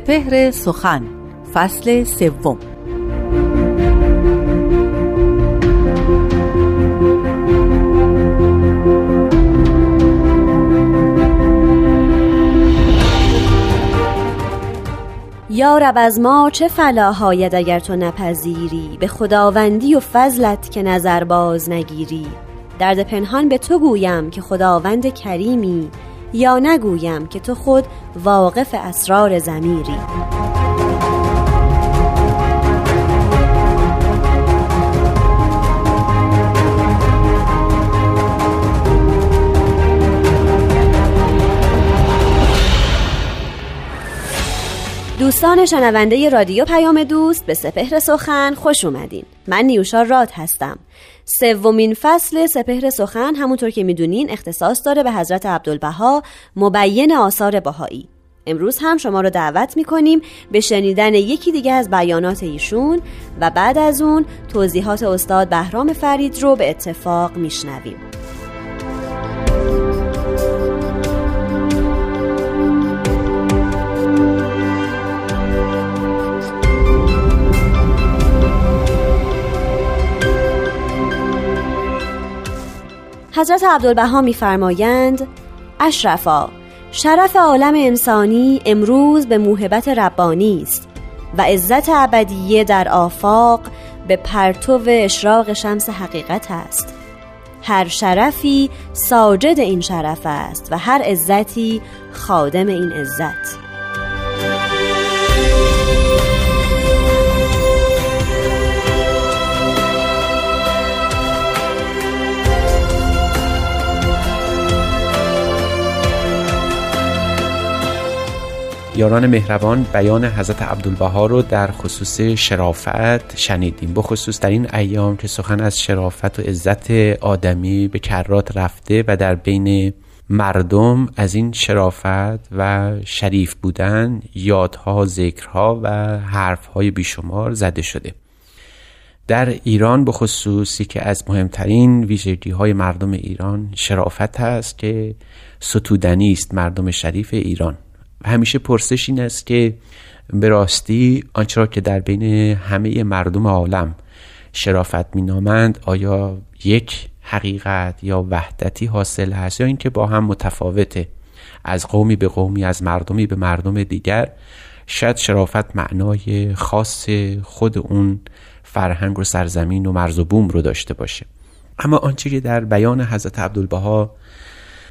سپهر سخن فصل سوم. یارب از ما چه فلاح آید اگر تو نپذیری؟ به خداوندی و فضلت که نظر باز نگیری. درد پنهان به تو گویم که خداوند کریمی. یا نگویم که تو خود واقف اسرار زمیری دوستان شنونده رادیو پیام دوست به سپهر سخن خوش اومدین. من نیوشا راد هستم. سومین فصل سپهر سخن همونطور که می‌دونین اختصاص داره به حضرت عبدالبها مبین آثار بهایی. امروز هم شما رو دعوت می‌کنیم به شنیدن یکی دیگه از بیانات ایشون و بعد از اون توضیحات استاد بهرام فرید رو به اتفاق میشنویم. حضرت عبدالبها میفرمایند اشرفا شرف عالم انسانی امروز به موهبت ربانی است و عزت ابدیه در آفاق به پرتو اشراق شمس حقیقت است. هر شرفی ساجد این شرف است و هر عزتی خادم این عزت. یاران مهربان بیان حضرت عبدالبها رو در خصوص شرافت شنیدیم. بخصوص در این ایام که سخن از شرافت و عزت آدمی به کرات رفته و در بین مردم از این شرافت و شریف بودن یادها ذکرها و حرفهای بیشمار زده شده. در ایران به خصوصی که از مهمترین ویژگی های مردم ایران شرافت است که ستودنی است مردم شریف ایران. همیشه پرسش این است که به راستی آنچه را که در بین همه مردم عالم شرافت مینامند آیا یک حقیقت یا وحدتی حاصل هست یا اینکه با هم متفاوته از قومی به قومی از مردمی به مردم دیگر شاید شرافت معنای خاص خود اون فرهنگ و سرزمین و مرز و بوم رو داشته باشه. اما آنچه که در بیان حضرت عبدالبها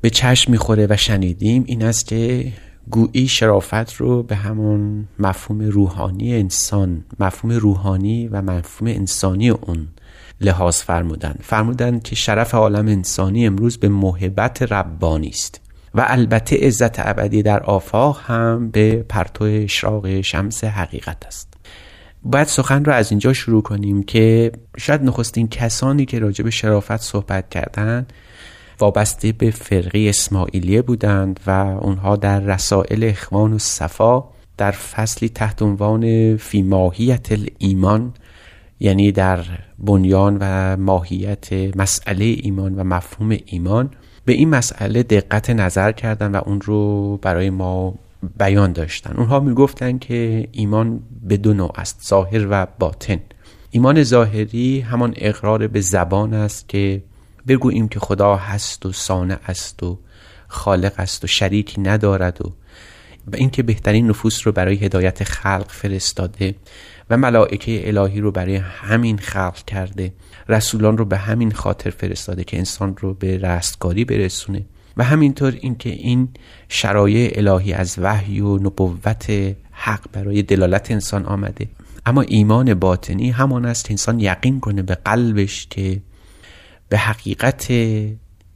به چشم می‌خوره و شنیدیم این است که گویی شرافت رو به همون مفهوم روحانی انسان مفهوم روحانی و مفهوم انسانی اون لحاظ فرمودن. فرمودن که شرف عالم انسانی امروز به محبت ربانی است و البته عزت ابدی در آفاق هم به پرتو اشراق شمس حقیقت است. باید سخن رو از اینجا شروع کنیم که شاید نخستین کسانی که راجع به شرافت صحبت کردند وابسته به فرقه اسماعیلیه بودند و اونها در رسائل اخوان و صفا در فصلی تحت عنوان فی ماهیت ایمان یعنی در بنیان و ماهیت مسئله ایمان و مفهوم ایمان به این مسئله دقت نظر کردن و اون رو برای ما بیان داشتن. اونها می‌گفتن که ایمان به دو نوع است ظاهر و باطن. ایمان ظاهری همان اقرار به زبان است که بگوییم که خدا هست و سانع است و خالق است و شریکی ندارد و و اینکه بهترین نفوس رو برای هدایت خلق فرستاده و ملائکه الهی رو برای همین خلق کرده رسولان رو به همین خاطر فرستاده که انسان رو به رستگاری برسونه و همینطور اینکه این شرایع الهی از وحی و نبوت حق برای دلالت انسان آمده. اما ایمان باطنی همان است انسان یقین کنه به قلبش که به حقیقت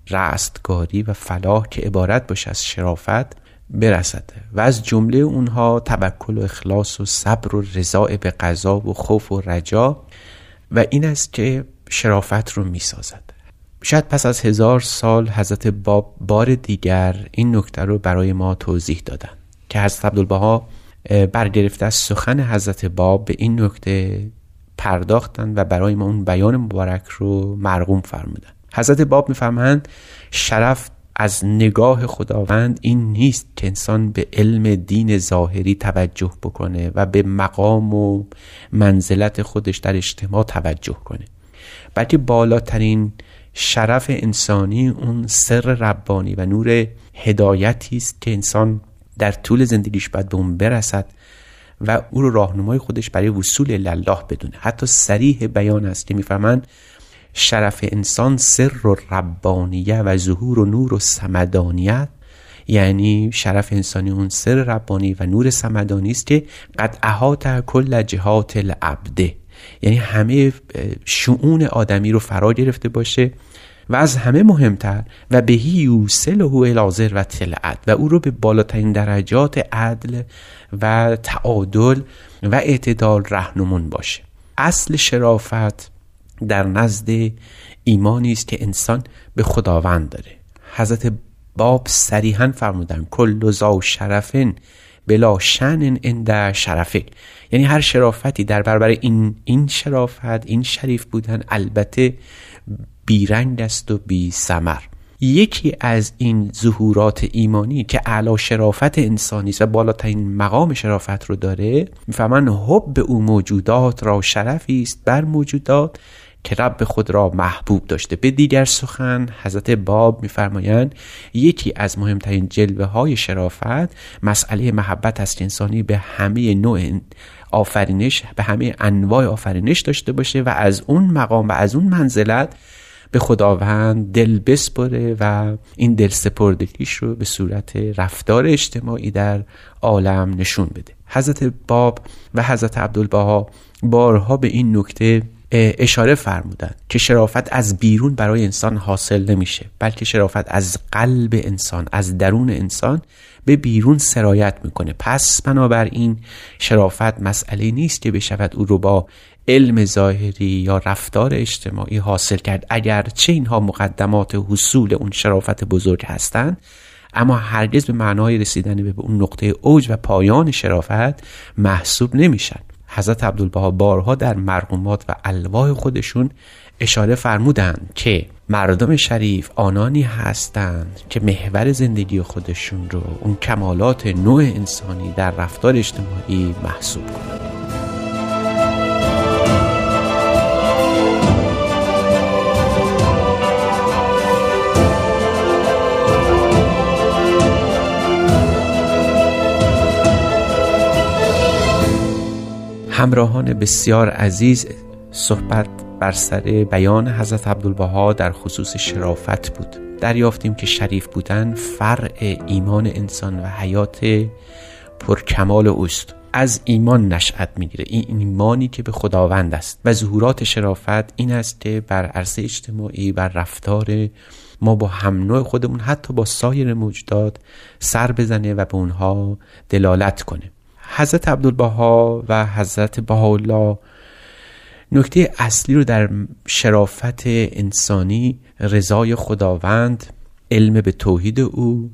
رستگاری و فلاح که عبارت باشه از شرافت برسد و از جمله اونها تبکل و اخلاص و صبر و رضای به قضا و خوف و رجا و این است که شرافت رو می سازد شاید پس از هزار سال حضرت باب بار دیگر این نکته رو برای ما توضیح دادن که حضرت عبدالبها برگرفته از سخن حضرت باب به این نکته پرداختن و برای ما اون بیان مبارک رو مرغوم فرمودن. حضرت باب میفرمایند شرف از نگاه خداوند این نیست که انسان به علم دین ظاهری توجه بکنه و به مقام و منزلت خودش در اجتماع توجه کنه. بلکه بالاترین شرف انسانی اون سر ربانی و نور هدایتی است که انسان در طول زندگیش باید به اون برسد و او رو راهنمای خودش برای وصول الله بدونه. حتی سریح بیان است که می‌فهمند شرف انسان سر و ربانیه و ظهور و نور و سمدانیت یعنی شرف انسانی اون سر ربانی و نور سمدانی است که قد احاط کل جهات العبده. یعنی همه شعون آدمی رو فرا گرفته باشه. و از همه مهمتر و بهی یوسله الازر و تلعت و او رو به بالاترین درجات عدل و تعادل و اعتدال رهنمون باشه. اصل شرافت در نزد ایمانی است که انسان به خداوند داره. حضرت باب صریحا فرمودن کل زا شرفن بلا شن اند شرفک یعنی هر شرافتی در برابر این این شرافت این شریف بودن البته بیرنگ است و بی سمر یکی از این ظهورات ایمانی که اعلی شرافت انسانی است و بالاترین مقام شرافت رو داره می‌فهمن حب او موجودات را شرفی است بر موجودات که رب خود را محبوب داشته. به دیگر سخن حضرت باب میفرمایند یکی از مهمترین جلوه های شرافت مسئله محبت است انسانی به همه نوع آفرینش به همه انواع آفرینش داشته باشه و از اون مقام و از اون منزلت به خداوند دل بسپره و این دل سپردگیش رو به صورت رفتار اجتماعی در عالم نشون بده. حضرت باب و حضرت عبدالبها بارها به این نکته اشاره فرمودند که شرافت از بیرون برای انسان حاصل نمیشه بلکه شرافت از قلب انسان از درون انسان به بیرون سرایت می‌کنه. پس بنابراین شرافت مسئله نیست که بشود او رو با علم ظاهری یا رفتار اجتماعی حاصل کرد. اگر چه اینها مقدمات حصول اون شرافت بزرگ هستند اما هرگز به معنای رسیدن به اون نقطه اوج و پایان شرافت محسوب نمیشن. حضرت عبدالبها بارها در مرحومات و الواح خودشون اشاره فرمودند که مردم شریف آنانی هستند که محور زندگی خودشون رو اون کمالات نوع انسانی در رفتار اجتماعی محسوب کنند. همراهان بسیار عزیز صحبت بر سر بیان حضرت عبدالبها در خصوص شرافت بود. دریافتیم که شریف بودن فرع ایمان انسان و حیات پرکمال اوست. از ایمان نشأت می‌گیره. این ایمانی که به خداوند است. و ظهورات شرافت این است که بر عرصه اجتماعی بر رفتار ما با هم نوع خودمون حتی با سایر موجودات سر بزنه و به اونها دلالت کنه. حضرت عبدالبها و حضرت بهاءالله نکته اصلی رو در شرافت انسانی رضای خداوند علم به توحید او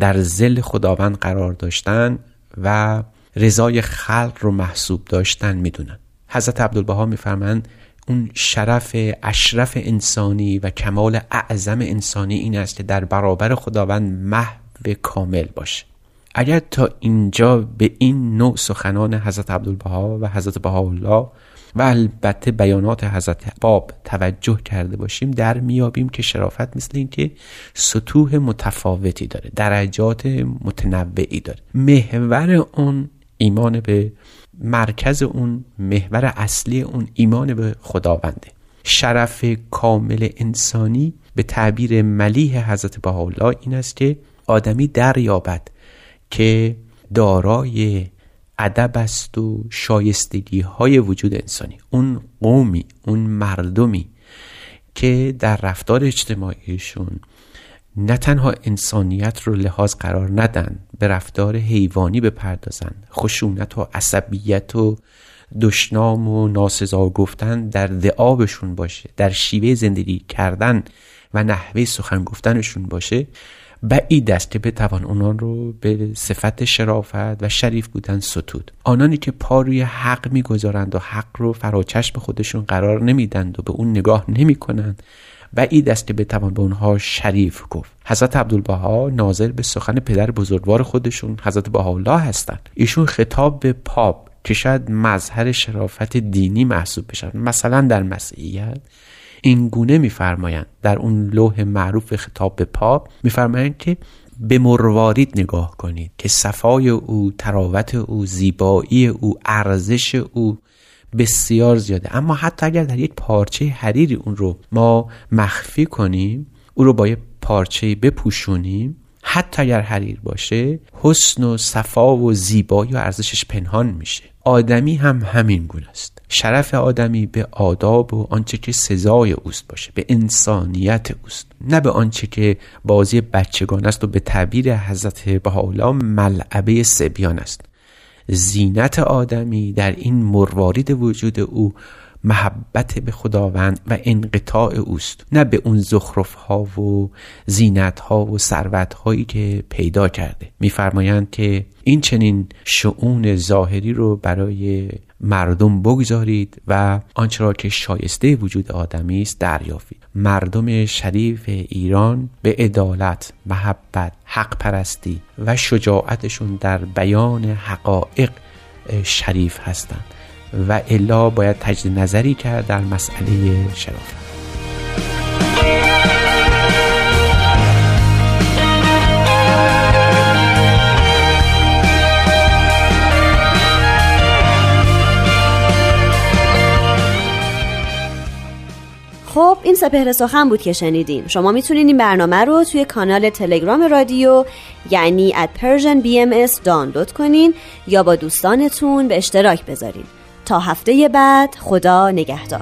در زل خداوند قرار داشتن و رضای خلق رو محسوب داشتن می‌دونن. حضرت عبدالبها میفرمند اون شرف اشرف انسانی و کمال اعظم انسانی این است که در برابر خداوند محو کامل باشه. اگر تا اینجا به این نوع سخنان حضرت عبدالبها و حضرت بهاءالله و البته بیانات حضرت باب توجه کرده باشیم در میابیم که شرافت مثل این که سطوح متفاوتی داره درجات متنوعی داره. محور اون ایمان به مرکز اون محور اصلی اون ایمان به خداونده. شرف کامل انسانی به تعبیر ملیح حضرت بهاءالله این است که آدمی دریابد که دارای ادب است و شایستگی های وجود انسانی. اون قومی اون مردمی که در رفتار اجتماعیشون نه تنها انسانیت رو لحاظ قرار ندن به رفتار حیوانی بپردازن. خشونت و عصبیت و دشنام و ناسزا گفتن در دعابشون باشه در شیوه زندگی کردن و نحوه سخن گفتنشون باشه. بعید است که بتوان اونان رو به صفت شرافت و شریف بودن ستود. آنانی که پا روی حق می‌گذارند و حق رو فراچشم خودشون قرار نمیدند و به اون نگاه نمی کنند وعید است که بتوان به اونها شریف گفت. حضرت عبدالبها ناظر به سخن پدر بزرگوار خودشون حضرت بهاءالله هستند. ایشون خطاب به پاپ که شاید مظهر شرافت دینی محسوب بشن مثلا در مسیحیت این گونه میفرمایند. در اون لوح معروف خطاب به پاپ میفرمایند که به مروارید نگاه کنید که صفای او تراوت او زیبایی او ارزش او بسیار زیاده. اما حتی اگر در یک پارچه حریری اون رو ما مخفی کنیم او رو با یک پارچه بپوشونیم حتی اگر حریر باشه حسن و صفا و زیبایی و ارزشش پنهان میشه. آدمی هم همین گونه است. شرف آدمی به آداب و آنچه که سزای اوست باشه به انسانیت اوست. نه به آنچه که بازی بچگان است و به تعبیر حضرت بهاءالله ملعبه سبیان است. زینت آدمی در این مروارید وجود او محبت به خداوند و انقطاع اوست. نه به اون زخرف ها و زینت ها و ثروت هایی که پیدا کرده. میفرمایند که این چنین شعون ظاهری رو برای مردم بگذارید و آنچه را که شایسته وجود آدمی است دریافید. مردم شریف ایران به عدالت محبت حق پرستی و شجاعتشون در بیان حقایق شریف هستند. و الا باید تجدید نظری کرد در مسئله شرافت. خب این سپهر سخن بود که شنیدین شما می‌تونید این برنامه رو توی کانال تلگرام رادیو یعنی at Persian BMS دانلود کنین یا با دوستانتون به اشتراک بذارین. تا هفته بعد خدا نگهدار.